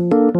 ำลั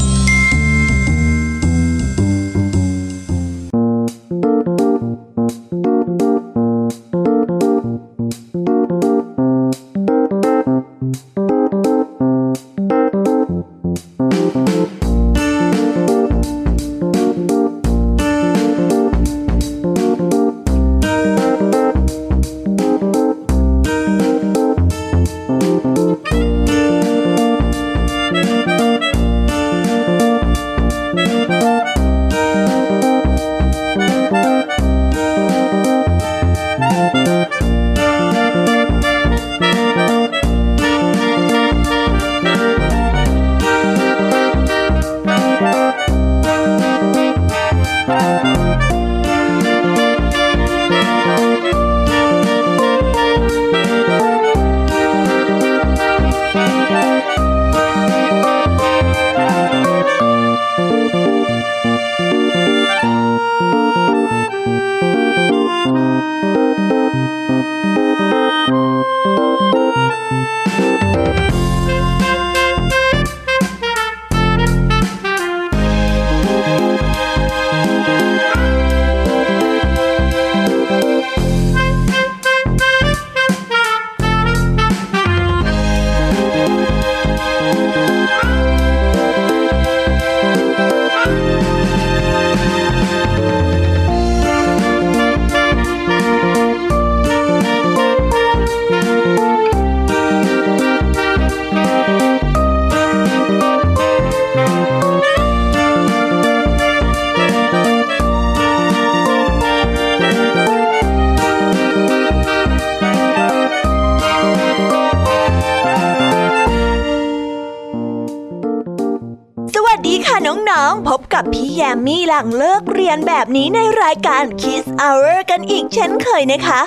น้องพบกับพี่แยมมี่หลังเลิกเรียนแบบนี้ในรายการ Kiss Hour กันอีกเช่นเคยนะคะ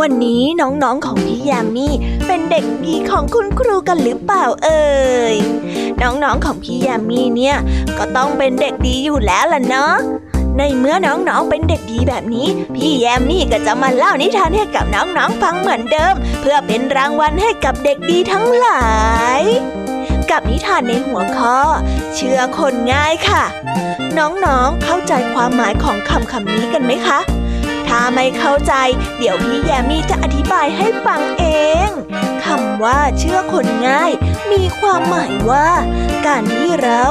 วันนี้น้องๆของพี่แยามี่เป็นเด็กดีของคุณครูกันหรือเปล่าเอ่ยน้องๆของพี่แยามี่เนี่ยก็ต้องเป็นเด็กดีอยู่แล้วล่ะเนาะในเมื่อน้องๆ เป็นเด็กดีแบบนี้ พี่แยมมี่ก็จะมาเล่านิทานให้กับน้องๆ ฟังเหมือนเดิม เพื่อเป็นรางวัลให้กับเด็กดีทั้งหลาย กับนิทานในหัวข้อ เชื่อคนง่ายค่ะ น้องๆเข้าใจความหมายของคำคำนี้กันไหมคะ ถ้าไม่เข้าใจ เดี๋ยวพี่แยมมี่จะอธิบายให้ฟังเองคำว่าเชื่อคนง่าย มีความหมายว่า การที่เรา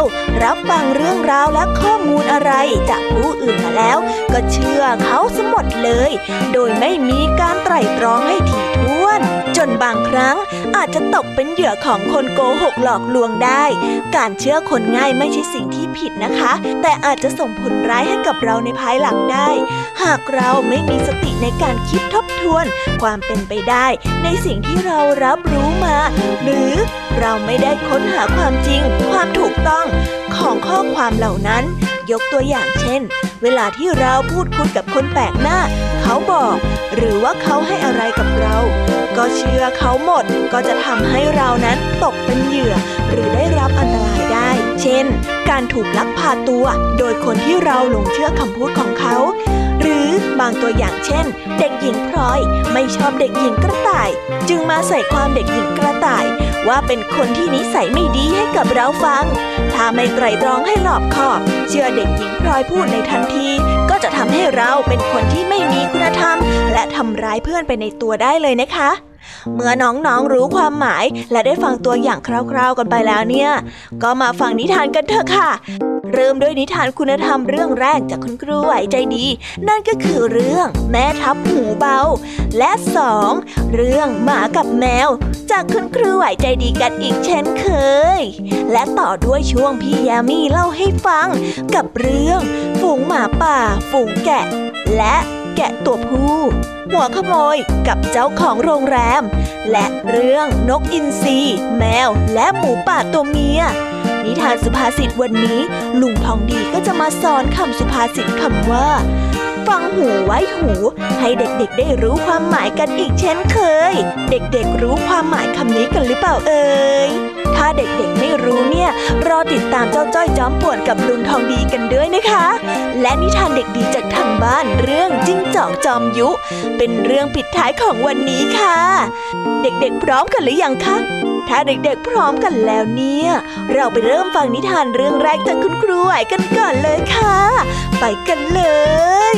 รับฟังเรื่องราวและข้อมูลอะไรจากผู้อื่นมาแล้ว ก็เชื่อเขาสมดเลย โดยไม่มีการไตร่ตรองให้ถี่ นจนบางครั้ง อาจจะตกเป็นเหยื่อของคนโกหกหลอกลวงได้ การเชื่อคนง่ายไม่ใช่สิ่งที่ผิดนะคะ แต่อาจจะส่งผลร้ายให้กับเราในภายหลังได้ หากเราไม่มีสติในการคิดทบทวน ความเป็นไปได้ ในสิ่งที่เรารับรู้มา หรือเราไม่ได้ค้นหาความจริง ความถูกต้องของข้อความเหล่านั้น ยกตัวอย่างเช่น เวลาที่เราพูดคุยกับคนแปลกหน้า เขาบอก หรือว่าเขาให้อะไรกับเรา ก็เชื่อเขาหมดก็จะทำให้เรานั้นตกเป็นเหยื่อ หรือได้รับอันตรายได้ เช่น การถูกลักพาตัว โดยคนที่เราหลงเชื่อคำพูดของเขา หรือบางตัวอย่างเช่น เด็กหญิงพลอยไม่ชอบเด็กหญิงกระต่าย จึงมาใส่ความเด็กหญิงกระต่าย ว่าเป็นคนที่นิสัยไม่ดีให้กับเราฟัง ถ้าไม่ไตรตรองให้หลอบคอบ เชื่อเด็กหญิงพลอยพูดในทันที ก็จะทำให้เราเป็นคนที่ไม่มีคุณธรรม และทำร้ายเพื่อนไปในตัวได้เลยนะคะ เมื่อน้องๆรู้ความหมายและได้ฟังตัวอย่างคร่าว ๆกันไปแล้วเนี่ย ก็มาฟังนิทานกันเถอะค่ะ เริ่มด้วยนิทานคุณธรรมเรื่องแรกจากคุณครูไหวใจดี นั่นก็คือเรื่องแม่ทับหูเบา และสองเรื่องหมากับแมว จากคุณครูไหวใจดีกันอีกเช่นเคย และต่อด้วยช่วงพี่ยามีเล่าให้ฟัง กับเรื่องฝูงหมาป่า ฝูงแกะ และ แกะตัวผู้ หัวขโมยกับเจ้าของโรงแรม และเรื่องนกอินทรีแมว และหมูป่าตัวเมีย นิทานสุภาษิตวันนี้ ลุงทองดีก็จะมาสอนคำสุภาษิตคำว่า ฟังหูไว้หู ให้เด็กๆได้รู้ความหมายกันอีกเช่นเคย เด็กๆรู้ความหมายคำนี้กันหรือเปล่าเอ่ยถ้าเด็กๆไม่รู้เนี่ย รอติดตามเจ้าจ้อยจอมป่วนกับลุงทองดีกันด้วยนะคะ และนิทานเด็กดีจากทางบ้านเรื่องจิ้งจอกจอมยุ เป็นเรื่องปิดท้ายของวันนี้ค่ะ เด็กๆพร้อมกันหรือยังคะ ถ้าเด็กๆพร้อมกันแล้วเนี่ย เราไปเริ่มฟังนิทานเรื่องแรกจากคุณครูไหวกันก่อนเลยค่ะ ไปกันเลย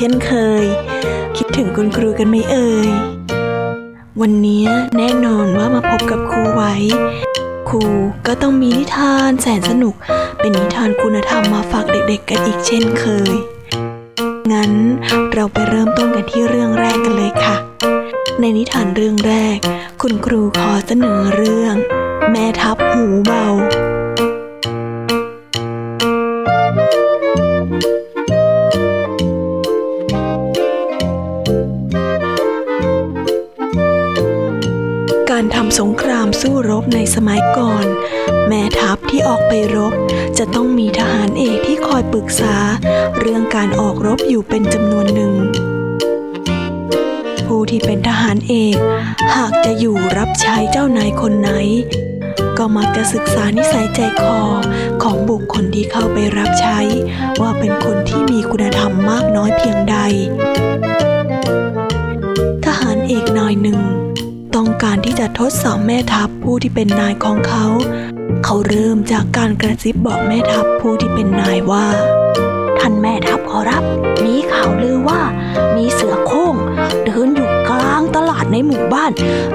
เช่นเคย คิดถึงคุณครูกันไหมเอ่ย วันนี้แน่นอนว่ามาพบกับครูไหวครูก็ต้องมีนิทานแสนสนุก เป็นนิทานคุณธรรมมาฝากเด็กๆกันอีกเช่นเคย งั้นเราไปเริ่มต้นกันที่เรื่องแรกกันเลยค่ะ ในนิทานเรื่องแรก คุณครูขอเสนอเรื่อง แม่ทับหูเบา สู้รบในสมัยก่อน แม่ทัพที่ออกไปรบ จะต้องมีทหารเอกที่คอยปรึกษา เรื่องการออกรบอยู่เป็นจำนวนหนึ่ง ผู้ที่เป็นทหารเอก หากจะอยู่รับใช้เจ้านายคนไหน ก็มักจะศึกษานิสัยใจคอของบุคคลที่เข้าไปรับใช้ ว่าเป็นคนที่มีคุณธรรมมากน้อยเพียงใด จะทดสอบแม่ทัพผู้ที่เป็นนายของเขา เขาเริ่มจากการกระซิบบอกแม่ทัพผู้ที่เป็นนายว่า ท่านแม่ทัพขอรับ มีข่าวลือว่า มีเสือโคร่งเดินอยู่กลางตลาดในหมู่บ้าน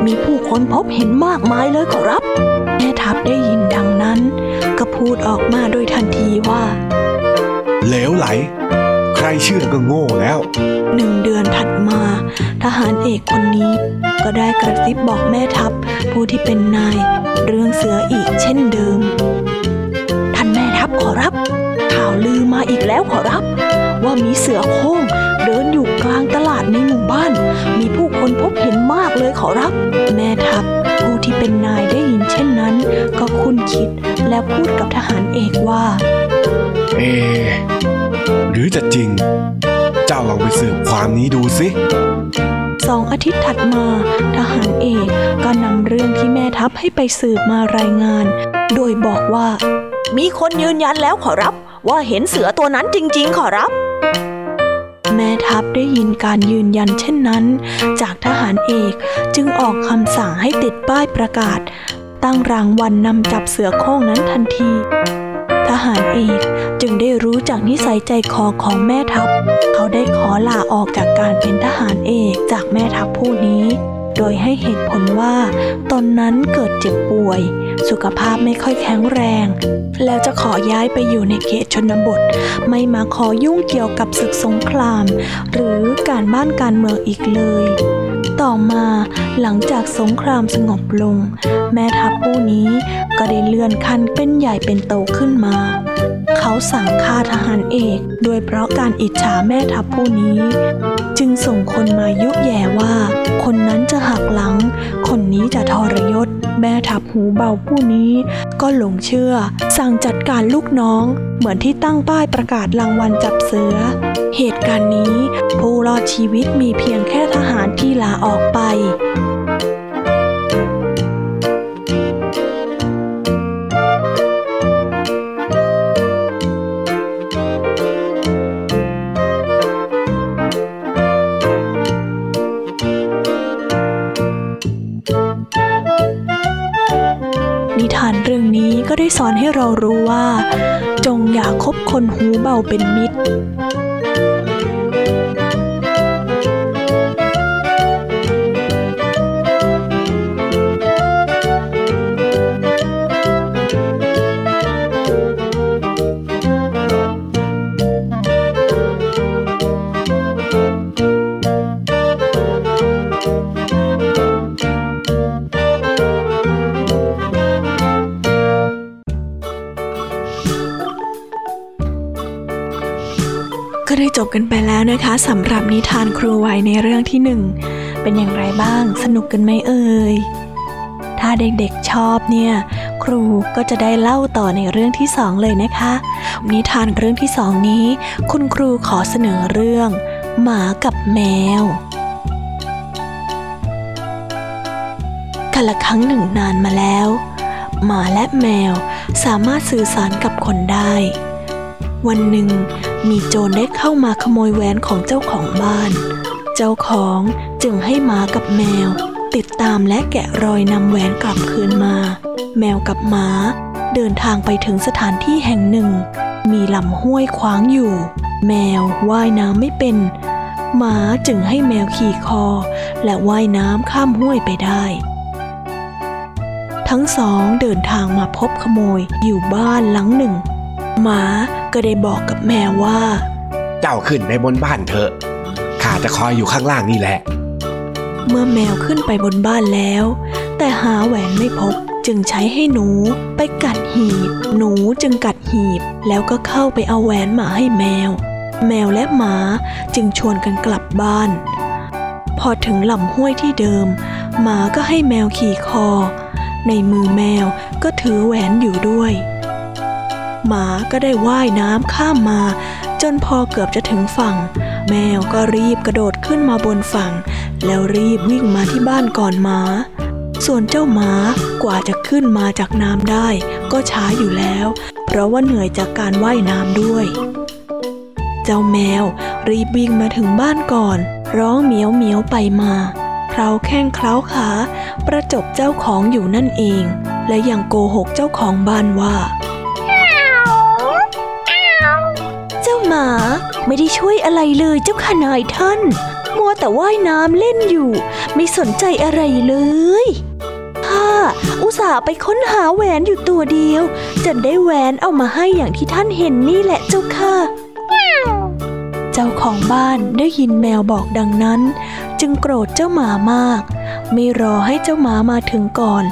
มีผู้คนพบเห็นมากมายเลยขอรับ แม่ทัพได้ยินดังนั้น ก็พูดออกมาโดยทันทีว่าเหลวไหล ใครเชื่อก็โง่แล้ว หนึ่งเดือนถัดมา ทหารเอกคนนี้ ก็ได้กระซิบบอกแม่ทัพ ผู้ที่เป็นนาย เรื่องเสืออีกเช่นเดิม ท่านแม่ทัพขอรับ ข่าวลือมาอีกแล้วขอรับ ว่ามีเสือโคร่งเดินอยู่กลางตลาดในหมู่บ้าน มีผู้คนพบเห็นมากเลยขอรับ แม่ทัพ ผู้ที่เป็นนายได้ยินเช่นนั้น ก็คุ้นคิดและพูดกับทหารเอกว่า เอ หรือจะจริง เจ้าลองไปสืบความนี้ดูสิ องอาทิตย์ถัดมา ทหารเอกก็นำเรื่องที่แม่ทัพให้ไปสืบมารายงาน โดยบอกว่า มีคนยืนยันแล้วขอรับ ว่าเห็นเสือตัวนั้นจริง ๆ ขอรับแม่ทัพได้ยินการยืนยันเช่นนั้น จากทหารเอกจึงออกคำสั่งให้ติดป้ายประกาศ ตั้งรางวัลนำจับเสือโคร่งนั้นทันที ทหารเอกจึงได้รู้จากนิสัยใจคอของแม่ทัพ เขาได้ขอลาออกจากการเป็นทหารเอกจากแม่ทัพผู้นี้ โดยให้เหตุผลว่าตนนั้นเกิดเจ็บป่วย สุขภาพไม่ค่อยแข็งแรง แล้วจะขอย้ายไปอยู่ในเขตชนบท ไม่มาขอยุ่งเกี่ยวกับศึกสงคราม หรือการบ้านการเมืองอีกเลย ต่อมาหลังจากสงครามสงบลง แม่ทัพผู้นี้ก็ได้เลื่อนขั้นเป็นใหญ่เป็นโตขึ้นมา เขาสั่งฆ่าทหารเอกโดยเพราะการอิจฉาแม่ทัพผู้นี้ จึงส่งคนมายุแย่ว่า คนนั้นจะหักหลัง คนนี้จะทรยศ แม่ทัพหูเบาผู้นี้ ก็หลงเชื่อ สั่งจัดการลูกน้อง เหมือนที่ตั้งป้ายประกาศรางวัลจับเสือ เหตุการณ์นี้ ผู้รอดชีวิตมีเพียงแค่ทหารที่ลาออกไป ก็ได้สอนให้เรารู้ว่า จงอย่าคบคนหูเบาเป็นมิตร กันไปแล้วนะคะสำหรับนิทานครูไวในเรื่องที่หนึ่งเป็นอย่างไรบ้างสนุกกันไหมเอ่ยถ้าเด็กๆชอบเนี่ย ครูก็จะได้เล่าต่อในเรื่องที่สองเลยนะคะ นิทานเรื่องที่สองนี้ คุณครูขอเสนอเรื่อง หมากับแมวกาละครั้งหนึ่งนานมาแล้ว หมาและแมวสามารถสื่อสารกับคนได้ วันหนึ่ง มีโจรได้เข้ามาขโมยแหวนของเจ้าของบ้าน เจ้าของจึงให้หมากับแมว ติดตามและแกะรอยนำแหวนกลับคืนมา แมวกับหมาเดินทางไปถึงสถานที่แห่งหนึ่ง มีลำห้วยขวางอยู่ แมวว่ายน้ำไม่เป็น หมาจึงให้แมวขี่คอ และว่ายน้ำข้ามห้วยไปได้ ทั้งสองเดินทางมาพบขโมยอยู่บ้านหลังหนึ่ง หมาก็ได้บอกกับแมวว่า เจ้าขึ้นไปบนบ้านเถอะข้าจะคอยอยู่ข้างล่างนี่แหละ เมื่อแมวขึ้นไปบนบ้านแล้ว แต่หาแหวนไม่พบจึงใช้ให้หนูไปกัดหีบ หนูจึงกัดหีบ แล้วก็เข้าไปเอาแหวนมาให้แมว แมวและหมาจึงชวนกันกลับบ้าน พอถึงลำห้วยที่เดิม หมาก็ให้แมวขี่คอ ในมือแมวก็ถือแหวนอยู่ด้วย หมาก็ได้ว่ายน้ำข้ามมา จนพอเกือบจะถึงฝั่ง แมวก็รีบกระโดดขึ้นมาบนฝั่ง แล้วรีบวิ่งมาที่บ้านก่อนหมา ส่วนเจ้าหมากว่าจะขึ้นมาจากน้ำได้ ก็ช้าอยู่แล้ว เพราะว่าเหนื่อยจากการว่ายน้ำด้วย เจ้าแมวรีบวิ่งมาถึงบ้านก่อน ร้องเหมียวเหมียวไปมาเคล้าแข้งเคล้าขา ประจบเจ้าของอยู่นั่นเอง และยังโกหกเจ้าของบ้านว่า หมาไม่ได้ช่วยอะไรเลยเจ้าค่ะนายท่าน มัวแต่ว่ายน้ำเล่นอยู่ ไม่สนใจอะไรเลยข้าอุตส่าห์ไปค้นหาแหวนอยู่ตัวเดียว จนได้แหวนเอามาให้อย่างที่ท่านเห็นนี่แหละเจ้าค่ะ เจ้าของบ้านได้ยินแมวบอกดังนั้น จึงโกรธเจ้าหมามาก ไม่รอให้เจ้าหมามาถึงก่อน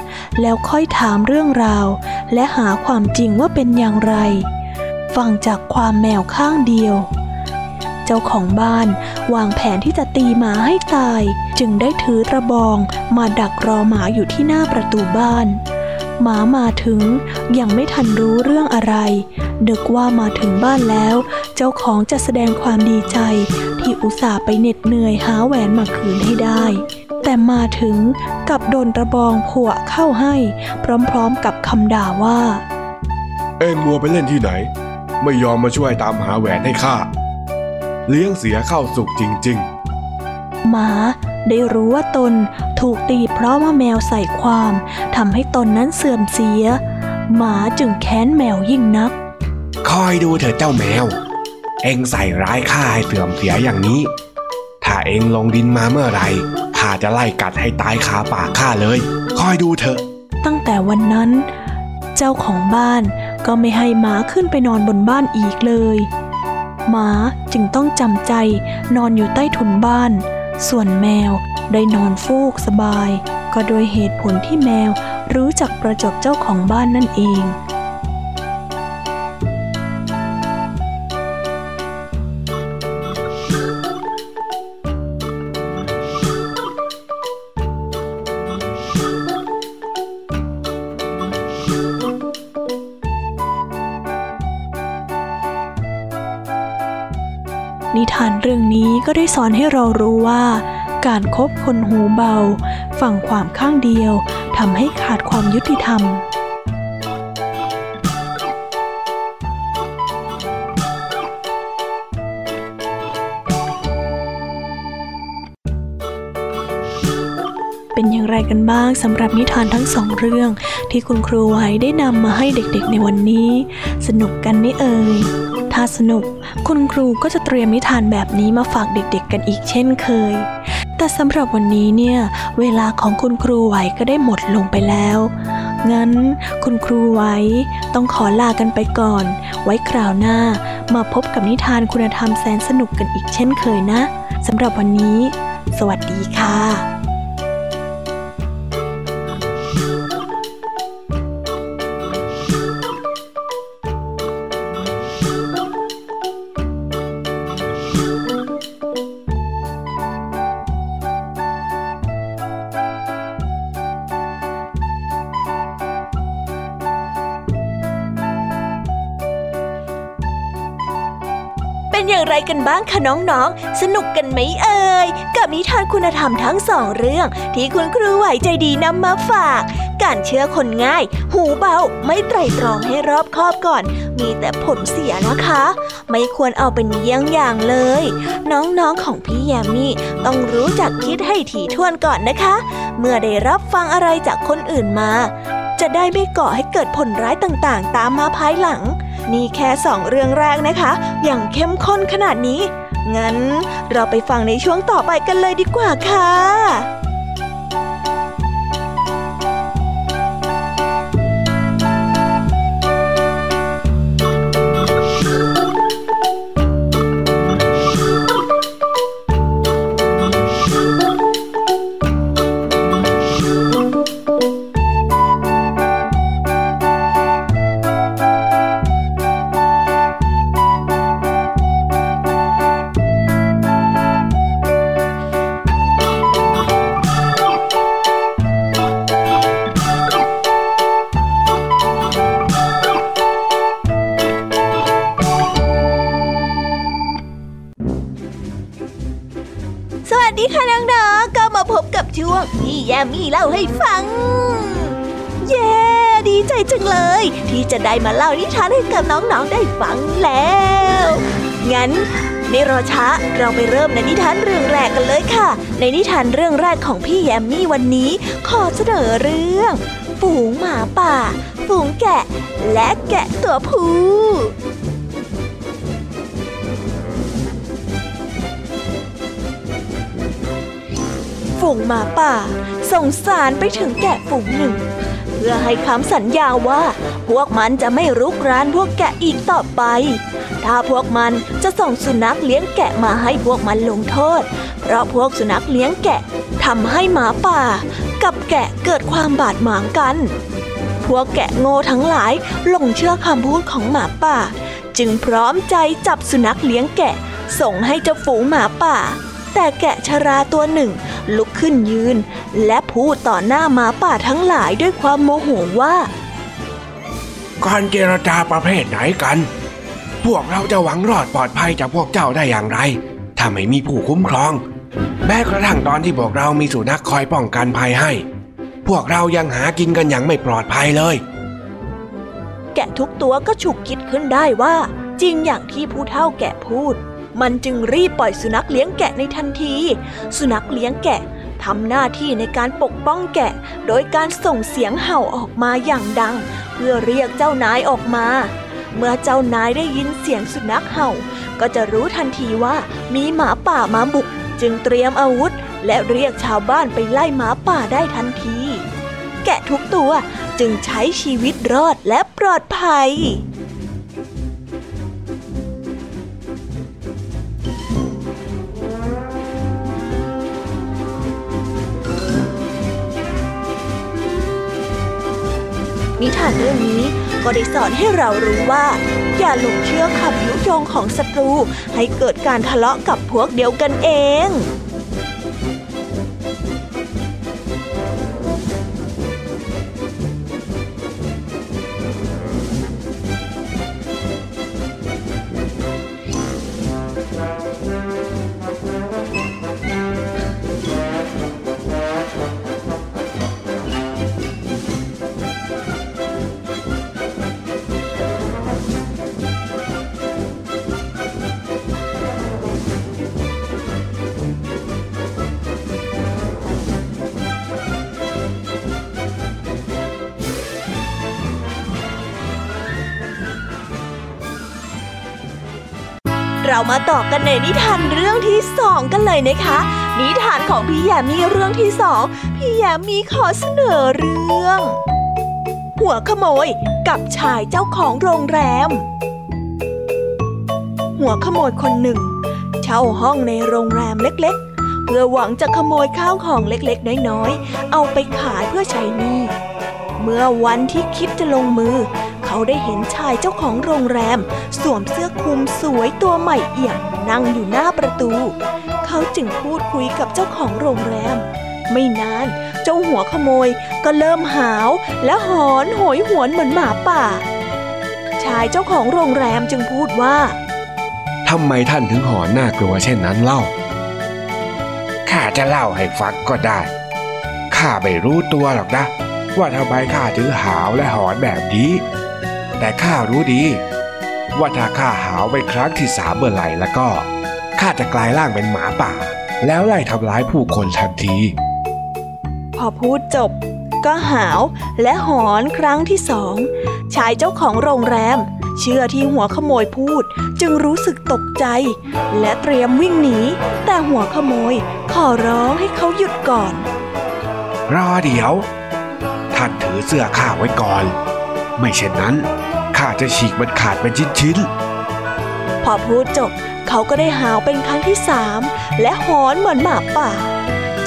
แล้วค่อยถามเรื่องราว และหาความจริงว่าเป็นอย่างไร ฟังจากความแมวข้างเดียว เจ้าของบ้านวางแผนที่จะตีหมาให้ตาย จึงได้ถือกระบองมาดักรอหมาอยู่ที่หน้าประตูบ้าน หมามาถึงยังไม่ทันรู้เรื่องอะไรนึกว่ามาถึงบ้านแล้ว เจ้าของจะแสดงความดีใจ ที่อุตส่าห์ไปเหน็ดเหนื่อยหาแหวนมาคืนให้ได้ แต่มาถึงกลับโดนระบองผวเข้าให้ พร้อมๆกับคำด่าว่า เอ็งมัวไปเล่นที่ไหน ไม่ยอมมาช่วยตามหาแหวนให้ข้า เลี้ยงเสียเข้าสุกจริงหมาได้รู้ว่าตนถูกตีเพราะว่าแมวใส่ความทำให้ตนนั้นเสื่อมเสีย หมาจึงแค้นแมวยิ่งนักๆคอยดูเถอะเจ้าแมว เอ็งใส่ร้ายข้าให้เสื่อมเสียอย่างนี้ ถ้าเอ็งลงดินมาเมื่อไหร่ข้าจะไล่กัดให้ตายคาปากข้าเลย คอยดูเถอะ ตั้งแต่วันนั้น เจ้าของบ้าน ก็ไม่ให้หมาขึ้นไปนอนบนบ้านอีกเลย หมาจึงต้องจำใจนอนอยู่ใต้ถุนบ้าน ส่วนแมวได้นอนฟูกสบาย ก็โดยเหตุผลที่แมวรู้จักประจบเจ้าของบ้านนั่นเอง ก็ได้สอนให้เรารู้ว่า การคบคนหูเบา ฟังความข้างเดียวทำให้ขาดความยุติธรรมเป็นอย่างไรกันบ้างสำหรับนิทานทั้งสองเรื่อง ที่คุณครูไว้ได้นำมาให้เด็กๆในวันนี้ สนุกกันไหมเอ่ยถ้าสนุก คุณครูก็จะเตรียมนิทานแบบนี้มาฝากเด็กๆกันอีกเช่นเคย แต่สำหรับวันนี้เนี่ย เวลาของคุณครูไหวก็ได้หมดลงไปแล้ว งั้นคุณครูไหวต้องขอลากันไปก่อน ไว้คราวหน้ามาพบกับนิทานคุณธรรมแสนสนุกกันอีกเช่นเคยนะสำหรับวันนี้ สวัสดีค่ะ บ้างคะน้องๆ สนุกกันไหมเอ่ย กับนิทานคุณธรรมทั้งสองเรื่อง ที่คุณครูไหวใจดีนำมาฝาก การเชื่อคนง่าย หูเบาไม่ไตรตรองให้รอบคอบก่อน มีแต่ผลเสียนะคะ ไม่ควรเอาเป็นเยี่ยงอย่างเลย น้องๆของพี่แยมมี่ต้องรู้จักคิดให้ถี่ถ้วนก่อนนะคะ เมื่อได้รับฟังอะไรจากคนอื่นมา จะได้ไม่ก่อให้เกิดผลร้ายต่างๆ ตามมาภายหลัง นี่แค่สองเรื่องแรกนะคะ อย่างเข้มข้นขนาดนี้ งั้นเราไปฟังในช่วงต่อไปกันเลยดีกว่าค่ะ พี่แยมมี่เล่าให้ฟัง เย้ ดีใจจังเลย ที่จะได้มาเล่านิทานให้กับน้องๆได้ฟังแล้ว งั้นไม่รอช้าเราไปเริ่มในนิทานเรื่องแรกกันเลยค่ะ ในนิทานเรื่องแรกของพี่แยมมี่วันนี้ ขอเสนอเรื่อง ฝูงหมาป่า ฝูงแกะ และแกะตัวผู้ ฝูงหมาป่า ส่งสารไปถึงแกะฝูงหนึ่ง เพื่อให้คำสัญญาว่า พวกมันจะไม่รุกรานพวกแกะอีกต่อไป ถ้าพวกมันจะส่งสุนัขเลี้ยงแกะมาให้พวกมันลงโทษ เพราะพวกสุนัขเลี้ยงแกะทำให้หมาป่า กับแกะเกิดความบาดหมางกัน พวกแกะโง่ทั้งหลายหลงเชื่อคำพูดของหมาป่า จึงพร้อมใจจับสุนัขเลี้ยงแกะ ส่งให้เจ้าฝูงหมาป่า แต่แกะชราตัวหนึ่ง ลุกขึ้นยืน และพูดต่อหน้าหมาป่าทั้งหลายด้วยความโมโหว่า การเจรจาประเภทไหนกัน พวกเราจะหวังรอดปลอดภัยจากพวกเจ้าได้อย่างไร ถ้าไม่มีผู้คุ้มครอง แม้กระทั่งตอนที่พวกเรามีสุนัขคอยป้องกันภัยให้ พวกเรายังหากินกันอย่างไม่ปลอดภัยเลย แกะทุกตัวก็ฉุกคิดขึ้นได้ว่า จริงอย่างที่ผู้เฒ่าแกะพูด มันจึงรีบปล่อยสุนัขเลี้ยงแกะในทันที สุนัขเลี้ยงแกะทำหน้าที่ในการปกป้องแกะ โดยการส่งเสียงเห่าออกมาอย่างดัง เพื่อเรียกเจ้านายออกมา เมื่อเจ้านายได้ยินเสียงสุนัขเห่า ก็จะรู้ทันทีว่ามีหมาป่ามาบุก จึงเตรียมอาวุธ และเรียกชาวบ้านไปไล่หมาป่าได้ทันที แกะทุกตัวจึงใช้ชีวิตรอดและปลอดภัย นิทานเรื่องนี้ก็ได้สอนให้เรารู้ว่า อย่าหลงเชื่อคำยุยงของศัตรู ให้เกิดการทะเลาะกับพวกเดียวกันเอง เรามาต่อกันในนิทานเรื่องที่สองกันเลยนะคะ นิทานของพี่ยามีเรื่องที่สองพี่ยามีขอเสนอเรื่อง หัวขโมยกับชายเจ้าของโรงแรม หัวขโมยคนหนึ่ง เช่าห้องในโรงแรมเล็กๆ เพื่อหวังจะขโมยข้าวของเล็กๆ น้อยๆ เอาไปขายเพื่อใช้หนี้เมื่อวันที่คิดจะลงมือ เขาได้เห็นชายเจ้าของโรงแรม สวมเสื้อคลุมสวยตัวใหม่เอี่ยมนั่งอยู่หน้าประตู เขาจึงพูดคุยกับเจ้าของโรงแรม ไม่นาน เจ้าหัวขโมยก็เริ่มหาวและหอนโหยหวนเหมือนหมาป่า ชายเจ้าของโรงแรมจึงพูดว่าทำไมท่านถึงหอนน่ากลัวเช่นนั้นเล่า ข้าจะเล่าให้ฟังก็ได้ ข้าไม่รู้ตัวหรอกนะ ว่าทำไมข้าถึงหาวและหอนแบบนี้ แต่ข้ารู้ดี ว่าถ้าข้าหาวไปครั้งที่สามเมื่อไหร่แล้วก็ข้าจะกลายร่างเป็นหมาป่า แล้วไล่ทำร้ายผู้คนทันที พอพูดจบ ก็หาวและหอนครั้งที่สองชายเจ้าของโรงแรม เชื่อที่หัวขโมยพูดจึงรู้สึกตกใจ และเตรียมวิ่งหนี แต่หัวขโมยขอร้องให้เขาหยุดก่อน รอเดี๋ยว ท่านถือเสื้อข้าไว้ก่อน ไม่เช่นนั้น ข้าจะฉีกมันขาดเป็นชิ้นพอพูดจบเขาก็ได้หาวเป็นครั้งที่สามและหอนเหมือนหมาป่า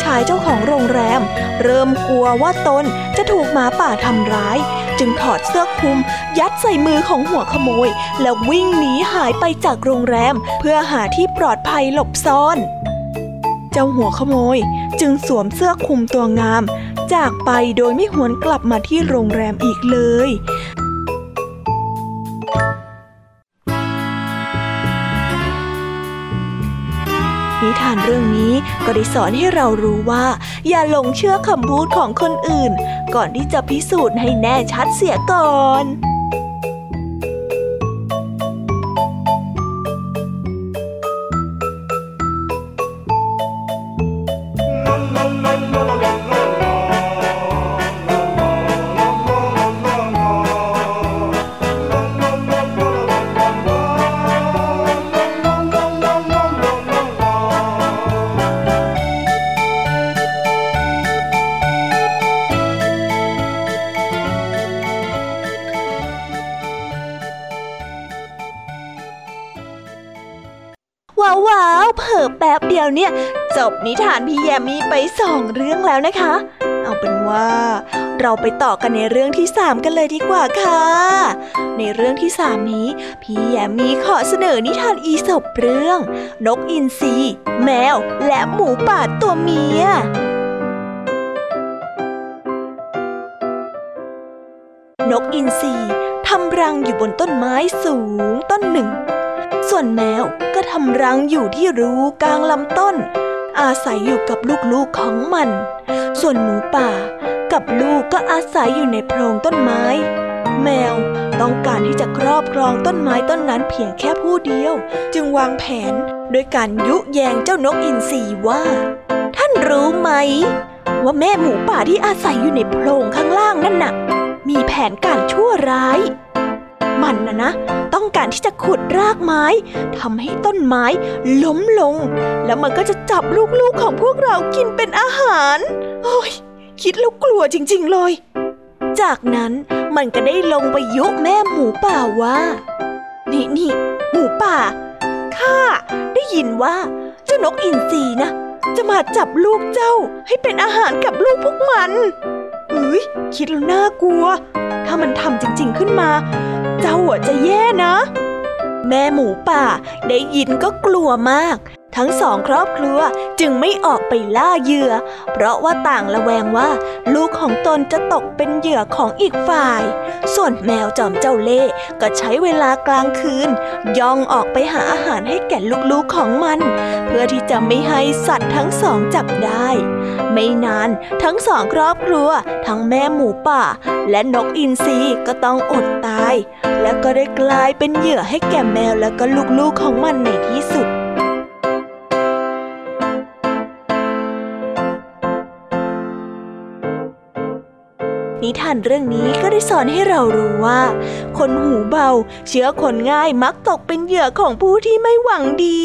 ชายเจ้าของโรงแรม เริ่มกลัวว่าตนจะถูกหมาป่าทำร้าย จึงถอดเสื้อคลุม ยัดใส่มือของหัวขโมย แล้ววิ่งหนีหายไปจากโรงแรม เพื่อหาที่ปลอดภัยหลบซ่อน เจ้าหัวขโมยจึงสวมเสื้อคลุมตัวงาม จากไปโดยไม่หวนกลับมาที่โรงแรมอีกเลย ก็ได้สอนให้เรารู้ว่า อย่าหลงเชื่อคำพูดของคนอื่น ก่อนที่จะพิสูจน์ให้แน่ชัดเสียก่อน นิทานพี่แยมมี่ไปสองเรื่องแล้วนะคะ เอาเป็นว่า เราไปต่อกันในเรื่องที่สามกันเลยดีกว่าค่ะ ในเรื่องที่สามนี้ พี่แยมมี่ขอเสนอนิทานอีสบเรื่อง นกอินทรีแมว และหมูป่าตัวเมียนกอินทรีทำรังอยู่บนต้นไม้สูงต้นหนึ่ง ส่วนแมวก็ทำรังอยู่ที่รูกลางลำต้น อาศัยอยู่กับลูกๆของมัน ส่วนหมูป่ากับลูกก็อาศัยอยู่ในโพรงต้นไม้ แมวต้องการที่จะครอบครองต้นไม้ต้นนั้นเพียงแค่ผู้เดียว จึงวางแผนโดยการยุแยงเจ้านกอินทรีว่า ท่านรู้ไหม ว่าแม่หมูป่าที่อาศัยอยู่ในโพรงข้างล่างนั่นน่ะ มีแผนการชั่วร้าย มันนะนะ ต้องการที่จะขุดรากไม้ทำให้ต้นไม้ล้มลง แล้วมันก็จะจับลูกๆของพวกเรากินเป็นอาหารโอ้ยคิดแล้วกลัวจริง ๆ เลย จากนั้นมันก็ได้ลงไปยุแม่หมูป่าว่า นี่นี่หมูป่าข้าได้ยินว่าเจ้านกอินทรีนะ จะมาจับลูกเจ้าให้เป็นอาหารกับลูกพวกมันเอ้ยคิดแล้วน่ากลัว ถ้ามันทำจริง ๆขึ้นมา เจ้าหัวจะแย่นะ แม่หมูป่าได้ยินก็กลัวมาก ทั้งสองครอบครัวจึงไม่ออกไปล่าเหยื่อ เพราะว่าต่างละแวงว่า ลูกของตนจะตกเป็นเหยื่อของอีกฝ่าย ส่วนแมวจอมเจ้าเล่ห์ก็ใช้เวลากลางคืน ย่องออกไปหาอาหารให้แก่ลูกๆของมัน เพื่อที่จะไม่ให้สัตว์ทั้งสองจับได้ ไม่นานทั้งสองครอบครัว ทั้งแม่หมูป่า และนกอินทรีก็ต้องอดตาย และก็ได้กลายเป็นเหยื่อให้แก่แมวและก็ลูกๆของมันในที่สุด นิทานเรื่องนี้ก็ได้สอนให้เรารู้ว่า คนหูเบา เชื้อคนง่ายมักตกเป็นเหยื่อของผู้ที่ไม่หวังดี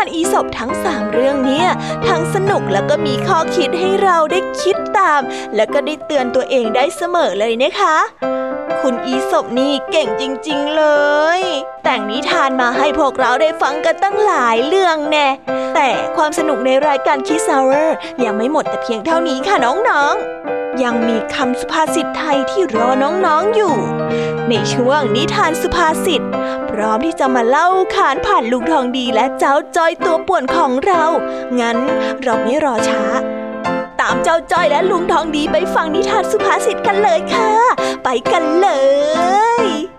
านอีสบทั้งสามเรื่องเนี้ยทั้งสนุกแล้วก็มีข้อคิดให้เราได้คิดตาม แล้วก็ได้เตือนตัวเองได้เสมอเลยนะคะ คุณอีสบนี่เก่งจริง ๆเลย แต่งนิทานมาให้พวกเราได้ฟังกันตั้งหลายเรื่องแน่แต่ความสนุกในรายการ Kids Hour ยังไม่หมดแต่เพียงเท่านี้ค่ะน้องๆ ยังมีคำสุภาษิตไทยที่รอน้องๆอยู่ ในช่วงนิทานสุภาษิตพร้อมที่จะมาเล่าขานผ่านลุงทองดีและเจ้าจอยตัวป่วนของเรา งั้นเราไม่รอช้า ตามเจ้าจอยและลุงทองดีไปฟังนิทานสุภาษิตกันเลยค่ะ ไปกันเลย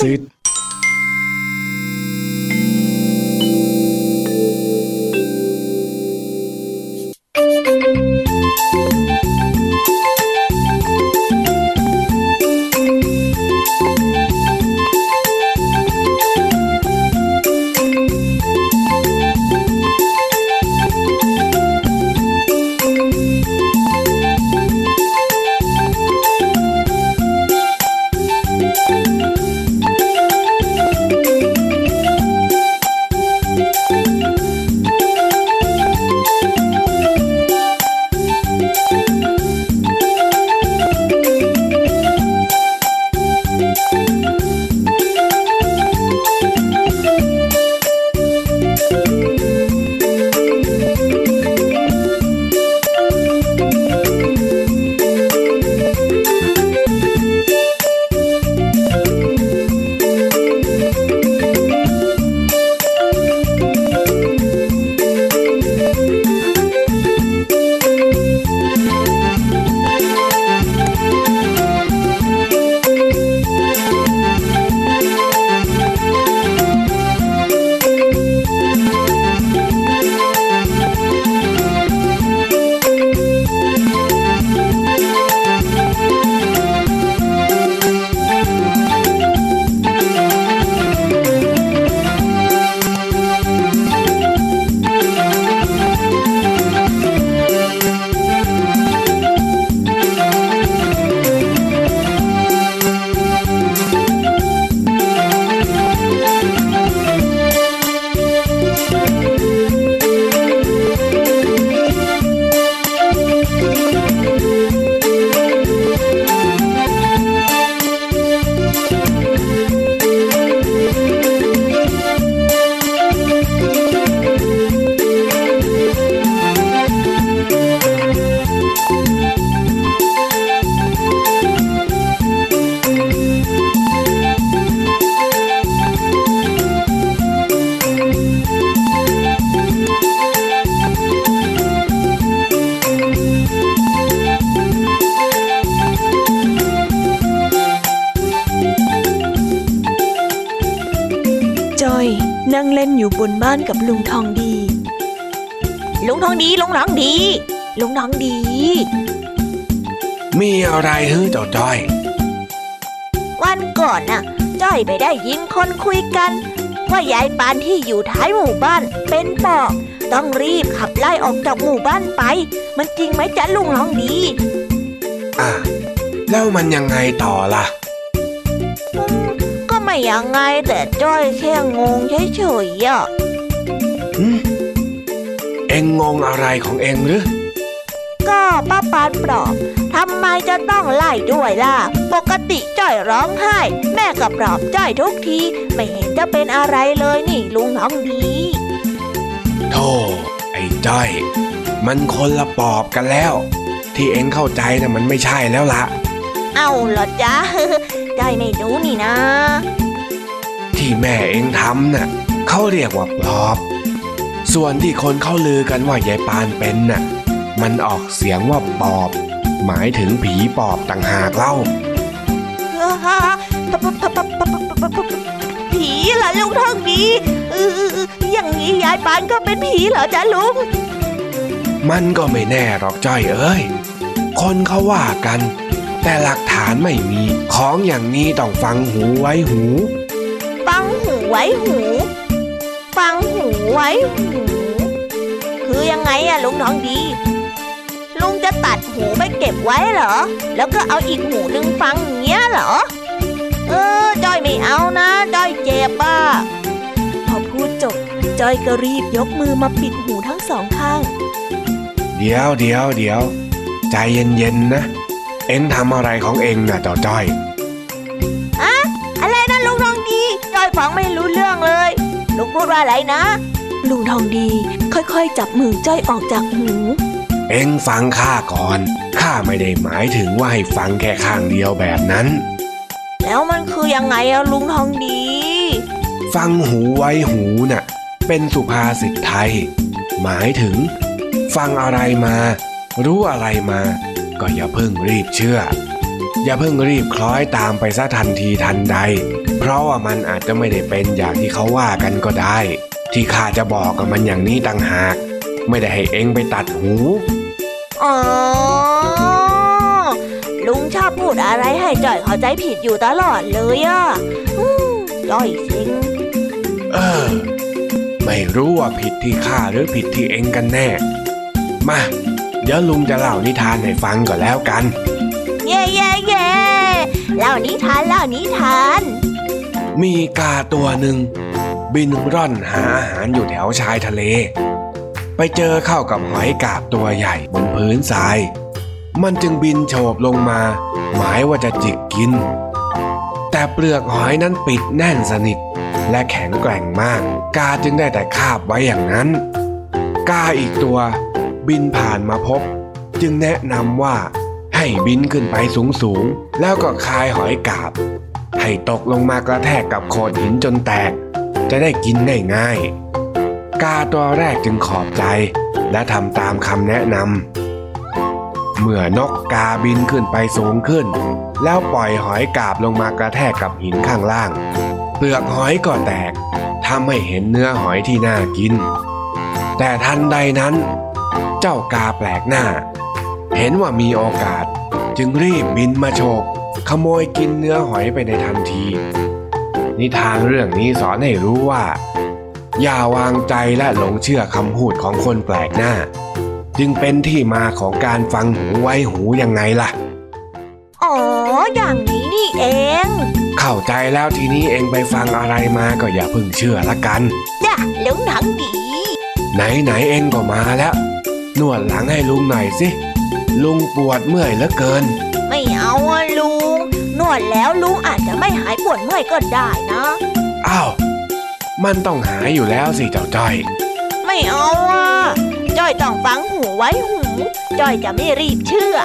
สุภ ทองดี ลุงทองดี ลุงทองดี ลุงทองดี มีอะไรเฮ้อเจ้าจ้อย วันก่อนน่ะ จ้อยไปได้ยินคนคุยกัน ว่ายายปานที่อยู่ท้ายหมู่บ้านเป็นปอบต้องรีบขับไล่ออกจากหมู่บ้านไป มันจริงไหมจ๊ะลุงทองดี อะแล้วมันยังไงต่อล่ะอืมก็ไม่ยังไงแต่จ้อยแค่งงเฉยๆอะหืม เอ็งงงอะไรของเอ็งหรือ ก็ป้าปานปลอบทำไมจะต้องไล่ด้วยล่ะ ปกติจ้อยร้องไห้ แม่ก็ปลอบจ้อยทุกที ไม่เห็นจะเป็นอะไรเลยนี่ลุงน้องดีโธ่ไอ้จ้อย มันคนละปอบกันแล้ว ที่เอ็งเข้าใจนะมันไม่ใช่แล้วละเอาเหรอจ๊ะจ้อยไม่รู้นี่นะ ที่แม่เอ็งทำน่ะเขาเรียกว่าปลอบ ส่วนที่คนเขาลือกันว่ายายปานเป็นน่ะ มันออกเสียงว่าปอบ หมายถึงผีปอบต่างหากเล่าผีเหรอลุงทองดีเอออย่างนี้ยายปานก็เป็นผีเหรอจ๊ะลุง มันก็ไม่แน่หรอกจ้อยเอ้ย คนเขาว่ากัน แต่หลักฐานไม่มี ของอย่างนี้ต้องฟังหูไว้หู ฟังหูไว้หูฟังหู ไว้หูคือยังไงอะลุงทองดี ลุงจะตัดหูไปเก็บไว้เหรอ แล้วก็เอาอีกหูหนึ่งฟังอย่างเงี้ยเหรอ เออจ้อยไม่เอานะจ้อยเจ็บอะพอพูดจบจ้อยก็รีบยกมือมาปิดหูทั้งสองข้าง เดี๋ยวเดี๋ยวเดี๋ยวใจเย็นๆนะ เอ็งทำอะไรของเอ็งน่ะเจ้าจ้อยอะไรนะลุงทองดีจ้อยฟังไม่รู้เรื่องเลยลุงพูดว่าอะไรนะ ลุงทองดี ค่อยๆ จับมือจ้อยออกจากหู เอ็งฟังข้าก่อน ข้าไม่ได้หมายถึงว่าให้ฟังแค่ข้างเดียวแบบนั้น แล้วมันคือยังไงอะลุงทองดี ฟังหูไว้หูน่ะ เป็นสุภาษิตไทย หมายถึง ฟังอะไรมา รู้อะไรมา ก็อย่าเพิ่งรีบเชื่อ อย่าเพิ่งรีบคล้อยตามไปซะทันทีทันใด เพราะว่ามันอาจจะไม่ได้เป็นอย่างที่เขาว่ากันก็ได้ ที่ข้าจะบอกกับมันอย่างนี้ต่างหาก ไม่ได้ให้เองไปตัดหู อ๋อ ลุงชอบพูดอะไรให้จ่อยเข้าใจผิดอยู่ตลอดเลยอะอืมจ่อยเซ็งเออ ไม่รู้ว่าผิดที่ข้าหรือผิดที่เองกันแน่ มา เดี๋ยวลุงจะเล่านิทานให้ฟังก่อนแล้วกัน เย่เย่เย่เล่านิทานเล่านิทาน มีกาตัวหนึ่ง บินร่อนหาอาหารอยู่แถวชายทะเล ไปเจอเข้ากับหอยกาบตัวใหญ่บนพื้นทราย มันจึงบินโฉบลงมา หมายว่าจะจิกกิน แต่เปลือกหอยนั้นปิดแน่นสนิท และแข็งแกร่งมาก กาจึงได้แต่คาบไว้อย่างนั้น กาอีกตัวบินผ่านมาพบ จึงแนะนำว่าให้บินขึ้นไปสูงๆ แล้วก็คายหอยกาบ ให้ตกลงมากระแทกกับโขดหินจนแตก จะได้กินง่ายๆกาตัวแรกจึงขอบใจ และทำตามคำแนะนำเมื่อนกกาบินขึ้นไปสูงขึ้น แล้วปล่อยหอยกาบลงมากระแทกกับหินข้างล่าง เปลือกหอยก็แตกทำให้เห็นเนื้อหอยที่น่ากิน แต่ทันใดนั้น เจ้ากาแปลกหน้า เห็นว่ามีโอกาส จึงรีบบินมาโฉกขโมยกินเนื้อหอยไปในทันที นิทานเรื่องนี้สอนให้รู้ว่า อย่าวางใจและหลงเชื่อคำพูดของคนแปลกหน้า จึงเป็นที่มาของการฟังหูไว้หูยังไงล่ะ อ๋อ อย่างนี้นี่เอง เข้าใจแล้วทีนี้เองไปฟังอะไรมาก็อย่าเพิ่งเชื่อละกัน จ้ะลุงหนังดี ไหนไหนๆเองก็มาแล้ว นวดหลังให้ลุงหน่อยสิ ลุงปวดเมื่อยเหลือเกิน ไม่เอาอะลุง นวดแล้วลุงอาจจะไม่หายปวดเมื่อยก็ได้นะ อ้าว มันต้องหายอยู่แล้วสิเจ้าจ้อย ไม่เอาอะจ้อยต้องฟังหูไว้หู จ้อยจะไม่รีบเชื่อ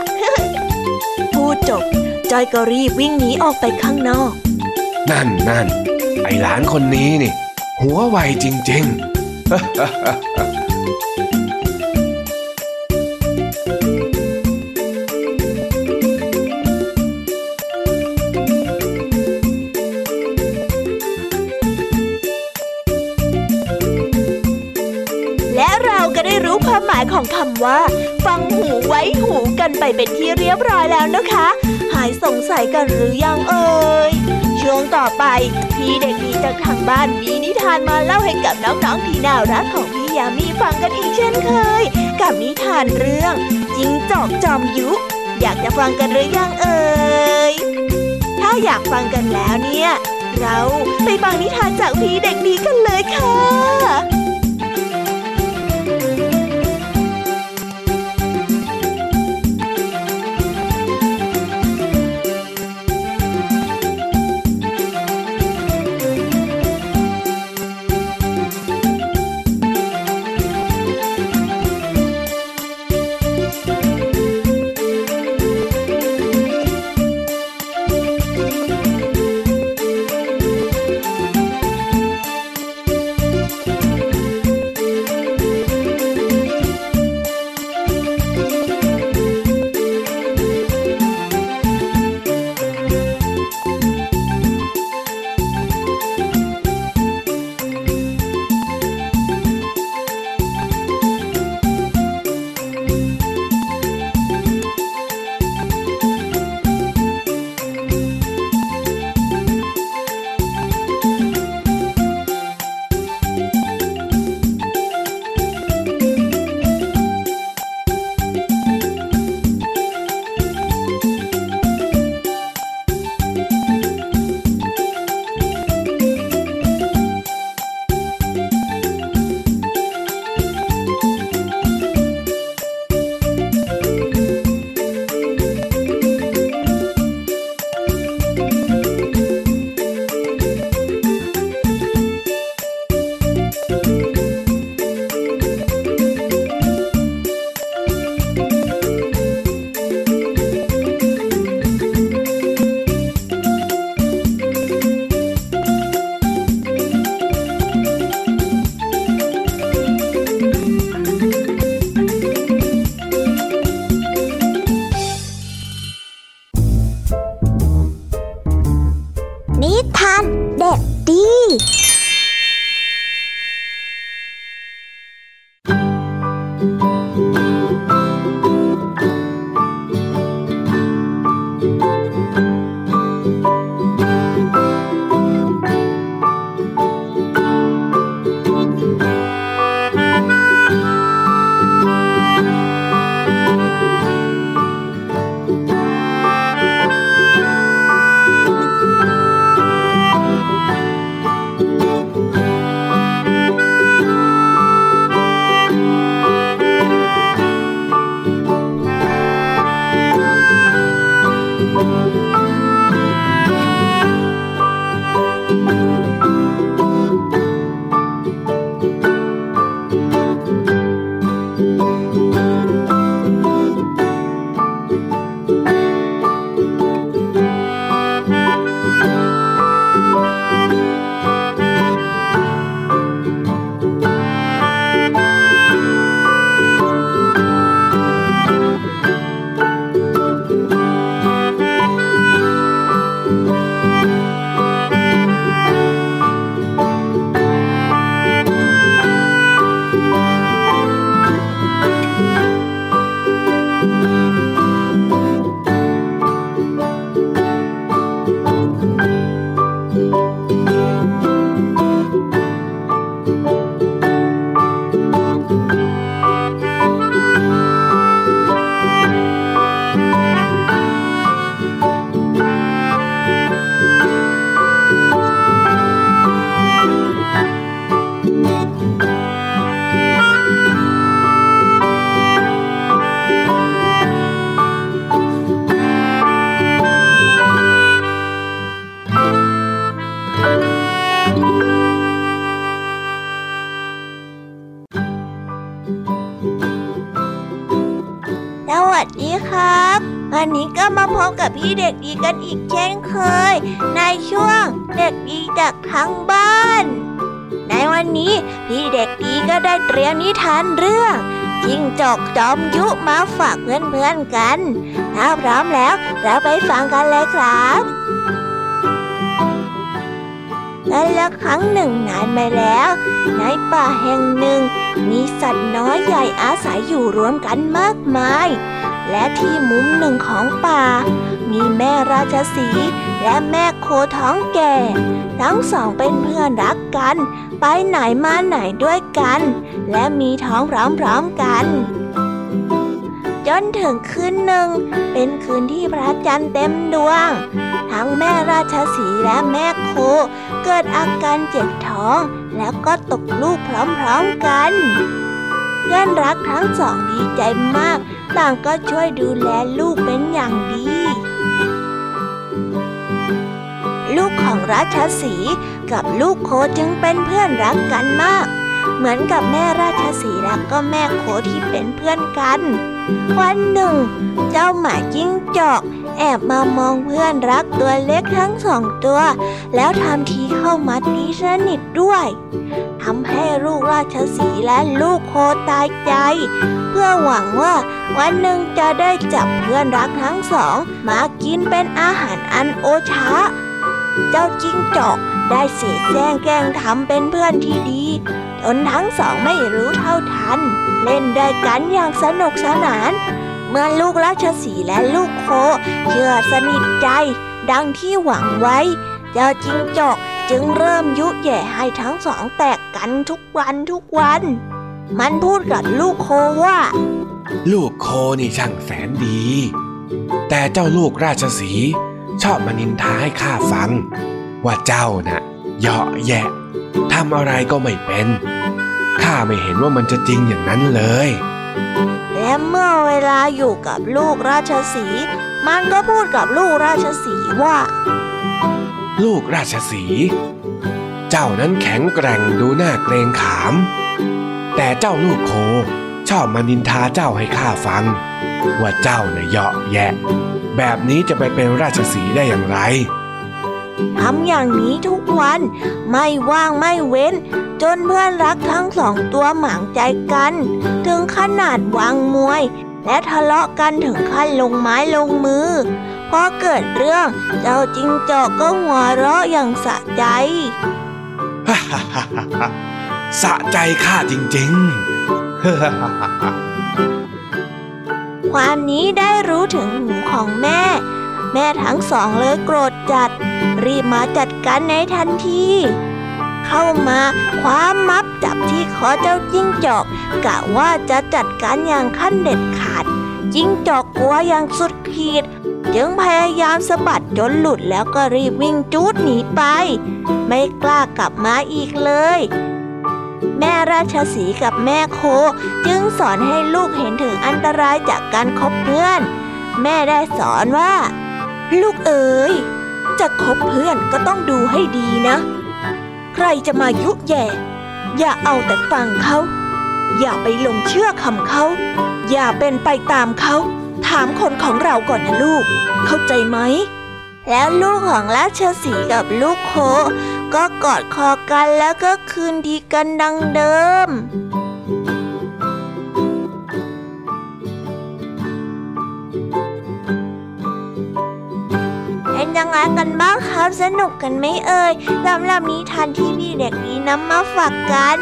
พูดจบ จ้อยก็รีบวิ่งหนีออกไปข้างนอก นั่นนั่นไอหลานคนนี้นี่ หัวไวจริงแคำว่า ฟังหูไว้หูกันไปเป็นที่เรียบร้อยแล้วนะคะ หายสงสัยกันหรือยังเอ่ยช่วงต่อไป พี่เด็กดีจากทางบ้านมีนิทานมาเล่าให้กับน้องๆที่น่ารักของพี่ยามีฟังกันอีกเช่นเคย กับนิทานเรื่องจิงจอกจอมยุกอยากจะฟังกันหรือยังเอ่ยถ้าอยากฟังกันแล้วเนี่ย เราไปฟังนิทานจากพี่เด็กดีกันเลยค่ะ กันอีกเช่นเคย ในช่วงเด็กดีจากทั้งบ้าน ในวันนี้พี่เด็กดีก็ได้เตรียมนิทานเรื่องจิ้งจอกจอมยุมาฝากเพื่อนๆกัน ถ้าพร้อมแล้วเราไปฟังกันเลยครับและล้วครั้งหนึ่งนานมาแล้ว ในป่าแห่งหนึ่ง มีสัตว์น้อยใหญ่อาศัยอยู่รวมกันมากมาย และที่มุมหนึ่งของป่า มีแม่ราชสีและแม่โคท้องแก่ ทั้งสองเป็นเพื่อนรักกัน ไปไหนมาไหนด้วยกัน และมีท้องพร้อมๆกันจนถึงคืนหนึ่ง เป็นคืนที่พระจันทร์เต็มดวง ทั้งแม่ราชสีและแม่โคเกิดอาการเจ็บท้อง แล้วก็ตกลูกพร้อมๆกันเพื่อนรักทั้งสองดีใจมาก ต่างก็ช่วยดูแลลูกเป็นอย่างดี ลูกของราชสีกับลูกโคจึงเป็นเพื่อนรักกันมาก เหมือนกับแม่ราชสีห์และก็แม่โคที่เป็นเพื่อนกัน วันหนึ่ง เจ้าหมาจิ้งจอกแอบมามองเพื่อนรักตัวเล็กทั้งสองตัว แล้วทำทีเข้ามาตีสนิทด้วยทำให้ลูกราชสีและลูกโคตายใจ เพื่อหวังว่าวันหนึ่งจะได้จับเพื่อนรักทั้งสอง มากินเป็นอาหารอันโอชะ เจ้าจิ้งจอกได้เสแสร้งแกล้งทำเป็นเพื่อนที่ดีจนทั้งสองไม่รู้เท่าทัน เล่นด้วยกันอย่างสนุกสนาน เมื่อลูกราชสีและลูกโคเชื่อสนิทใจ ดังที่หวังไว้ เจ้าจิ้งจอกจึงเริ่มยุแย่ให้ทั้งสองแตกกันทุกวันทุกวัน มันพูดกับลูกโคว่า ลูกโคนี่ช่างแสนดี แต่เจ้าลูกราชสี ชอบมานินทาให้ข้าฟัง ว่าเจ้าน่ะเหยาะแยะทำอะไรก็ไม่เป็น ข้าไม่เห็นว่ามันจะจริงอย่างนั้นเลย และเมื่อเวลาอยู่กับลูกราชสีห์มันก็พูดกับลูกราชสีห์ว่า ลูกราชสีห์เจ้านั้นแข็งแกร่งดูน่าเกรงขาม แต่เจ้าลูกโคชอบมานินทาเจ้าให้ข้าฟัง ว่าเจ้าน่ะเหยาะแยะ แบบนี้จะไปเป็นราชสีห์ได้อย่างไรทำอย่างนี้ทุกวันไม่ว่างไม่เว้น จนเพื่อนรักทั้งสองตัวหมางใจกัน ถึงขนาดวางมวย และทะเลาะกันถึงขั้นลงไม้ลงมือพพอเกิดเรื่องเจ้าจิงจอกก็หัวเราะอย่างสะใจฮ่าฮ่าฮ่าฮ่าสะใจข้าจริงๆฮ่าฮ่าฮ่าฮ่า ความนี้ได้รู้ถึงหูของแม่ แม่ทั้งสองเลยโกรธจัด รีบมาจัดการในทันที เข้ามาคว้ามับจับที่คอเจ้าจิ้งจอก กะว่าจะจัดการอย่างขั้นเด็ดขาด จิ้งจอกกลัวอย่างสุดขีดจึงพยายามสะบัดจนหลุดแล้วก็รีบวิ่งจูดหนีไป ไม่กล้ากลับมาอีกเลย แม่ราชสีกับแม่โค จึงสอนให้ลูกเห็นถึงอันตรายจากการคบเพื่อน แม่ได้สอนว่า ลูกเอ๋ยจะคบเพื่อนก็ต้องดูให้ดีนะ ใครจะมายุแย่ อย่าเอาแต่ฟังเขา อย่าไปหลงเชื่อคำเขา อย่าเป็นไปตามเขา ถามคนของเราก่อนนะลูก เข้าใจไหมแล้วลูกของราชสีกับลูกโค ก็กอดคอกันแล้วก็คืนดีกันดังเดิมเป็นยังไงกันบ้างครับ สนุกกันไหมเอ่ยสำหรับนิทานที่พี่เด็กดีนำมาฝากกัน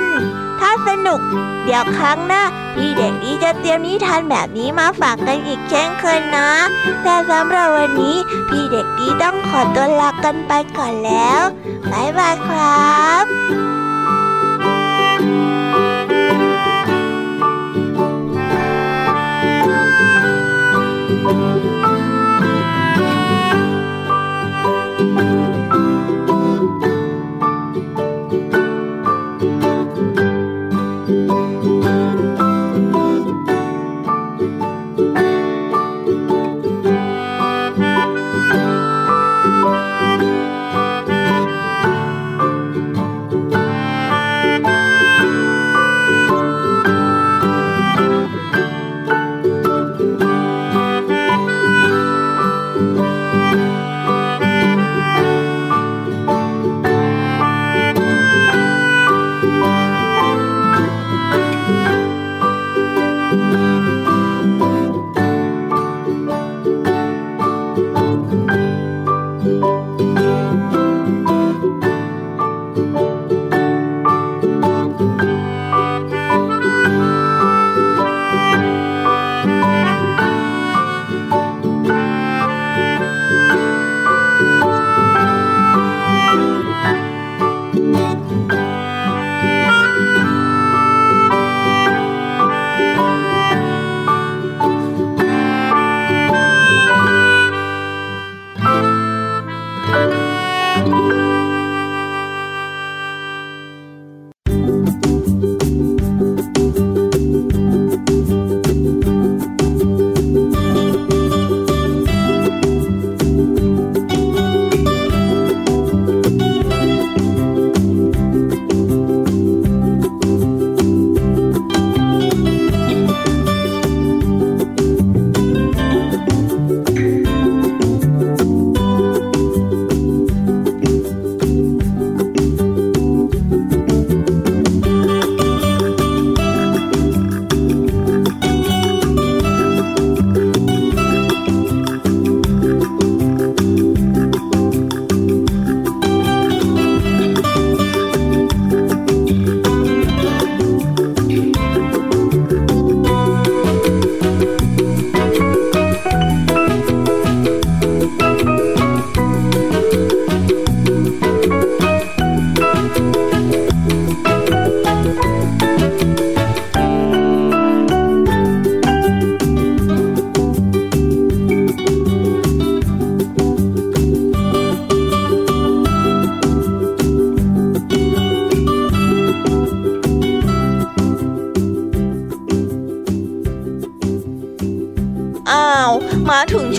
ถ้าสนุก เดี๋ยวครั้งหน้าพี่เด็กดีจะเตรียมนิทานแบบนี้มาฝากกันอีกเช่นเคยนะ แต่สำหรับวันนี้พี่เด็กดีต้องขอตัวลากันไปก่อนแล้ว บ๊ายบายครับ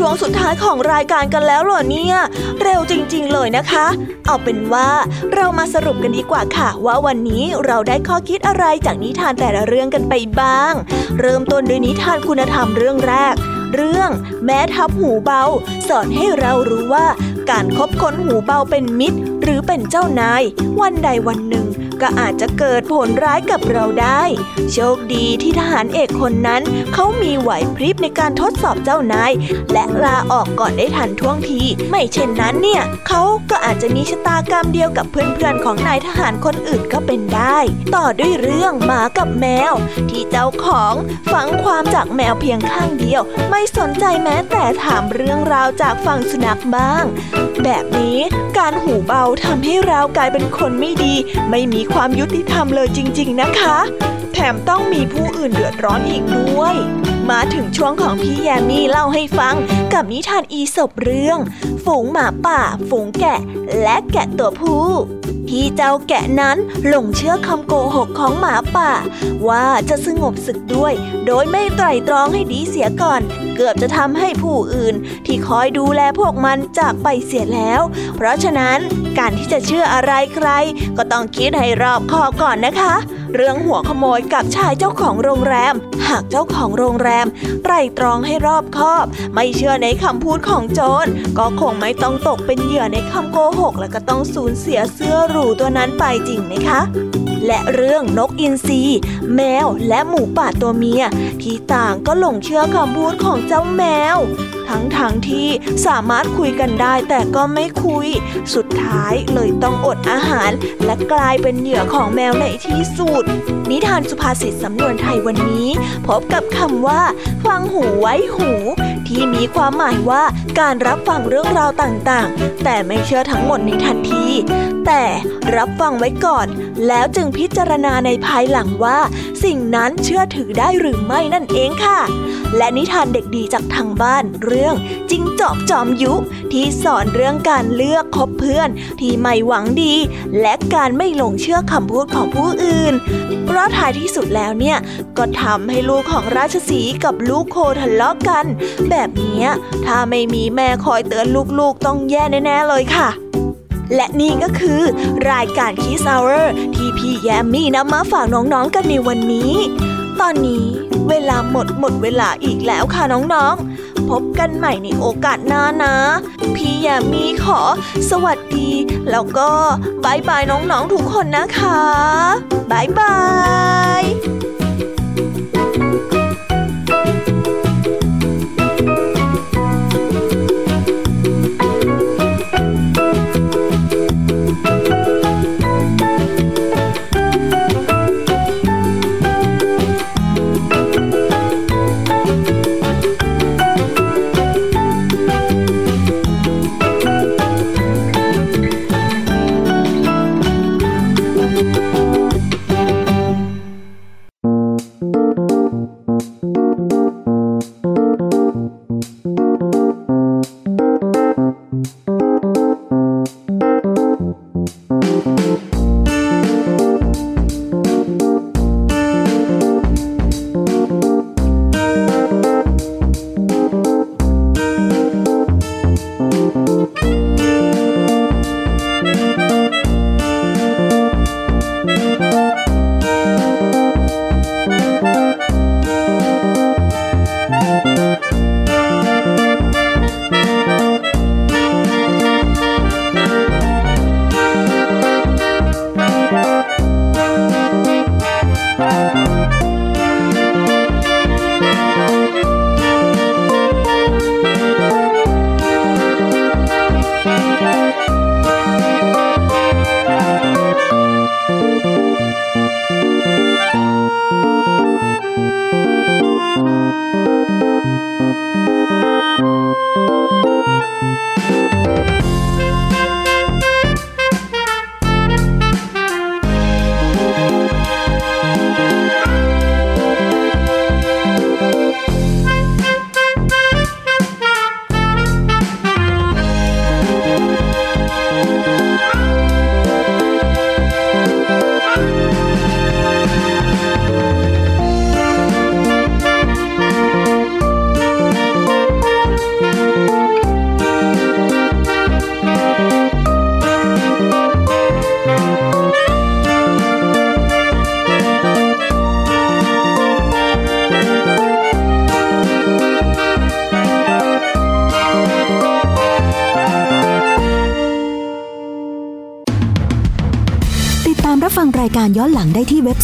วงสุดท้ายของรายการกันแล้วเหรอเนี่ย เร็วจริง ๆ เลยนะคะ เอาเป็นว่าเรามาสรุปกันดีกว่าค่ะ ว่าวันนี้เราได้ข้อคิดอะไรจากนิทานแต่ละเรื่องกันไปบ้าง เริ่มต้นด้วยนิทานคุณธรรมเรื่องแรก เรื่องแม้ทับหูเบา สอนให้เรารู้ว่า การคบคนหูเบาเป็นมิตร หรือเป็นเจ้านาย วันใดวันหนึ่ง ก็อาจจะเกิดผลร้ายกับเราได้ โชคดีที่ทหารเอกคนนั้น เขามีไหวพริบในการทดสอบเจ้านาย และลาออกก่อนได้ทันท่วงที ไม่เช่นนั้นเนี่ย เขาก็อาจจะมีชะตากรรมเดียวกับเพื่อนๆของนายทหารคนอื่นก็เป็นได้ ต่อด้วยเรื่องหมากับแมว ที่เจ้าของฟังความจากแมวเพียงข้างเดียว ไม่สนใจแม้แต่ถามเรื่องราวจากฝั่งสุนัขบ้าง แบบนี้การหูเบาทำให้เรากลายเป็นคนไม่ดี ไม่มีความยุติธรรมเลยจริง ๆ นะคะ แถมต้องมีผู้อื่นเดือดร้อนอีกด้วย มาถึงช่วงของพี่แยมมี่เล่าให้ฟัง กับนิทานอีสบเรื่อง ฝูงหมาป่า ฝูงแกะ และแกะตัวผู้พี่เจ้าแกะนั้นหลงเชื่อคำโกหกของหมาป่า ว่าจะสงบศึกด้วย โดยไม่ไตร่ตรองให้ดีเสียก่อน เกือบจะทำให้ผู้อื่น ที่คอยดูแลพวกมันจากไปเสียแล้ว เพราะฉะนั้นการที่จะเชื่ออะไรใคร ก็ต้องคิดให้รอบคอบก่อนนะคะ เรื่องหัวขโมยกับชายเจ้าของโรงแรม หากเจ้าของโรงแรม ไตร่ตรองให้รอบคอบ ไม่เชื่อในคำพูดของโจรก็คงไม่ต้องตกเป็นเหยื่อในคำโกหก และก็ต้องสูญเสียเสื้อหรูตัวนั้นไปจริงไหมคะ และเรื่องนกอินทรีแมวและหมูป่าตัวเมีย ที่ต่างก็หลงเชื่อคำพูดของเจ้าแมว ทั้งๆทที่สามารถคุยกันได้แต่ก็ไม่คุย สุดท้ายเลยต้องอดอาหาร และกลายเป็นเหยื่อของแมวในที่สุด นิทานสุภาษิตสำนวนไทยวันนี้ พบกับคำว่า ฟังหูไว้หู ที่มีความหมายว่าการรับฟังเรื่องราวต่างๆ แต่ไม่เชื่อทั้งหมดในทันที แต่รับฟังไว้ก่อน แล้วจึงพิจารณาในภายหลังว่า สิ่งนั้นเชื่อถือได้หรือไม่นั่นเองค่ะ และนิทานเด็กดีจากทางบ้านเรื่องจิงจอกจอมยุที่สอนเรื่องการเลือกคบเพื่อน ที่ไม่หวังดี และการไม่หลงเชื่อคำพูดของผู้อื่น เพราะท้ายที่สุดแล้วเนี่ยก็ทำให้ลูกของราชสีห์กับลูกโคทะเลาะกันแบบเนี้ยถ้าไม่มีแม่คอยเตือนลูกๆ ต้องแย่แน่ ๆ เลยค่ะ และนี่ก็คือ รายการ Kids Hour ที่พี่แยมมี่นำมาฝากน้องๆกันในวันนี้ ตอนนี้เวลาหมดหมดเวลาอีกแล้วค่ะน้องๆ พบกันใหม่ในโอกาสหน้านะ พี่แยมมี่ขอ สวัสดี แล้วก็ bye bye น้องๆทุกคนนะคะ bye bye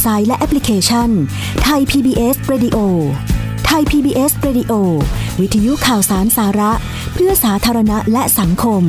ไซต์และแอปพลิเคชันไทย PBS Radio ไทย PBS Radio วิทยุข่าวสารสาระ เพื่อสาธารณะและสังคม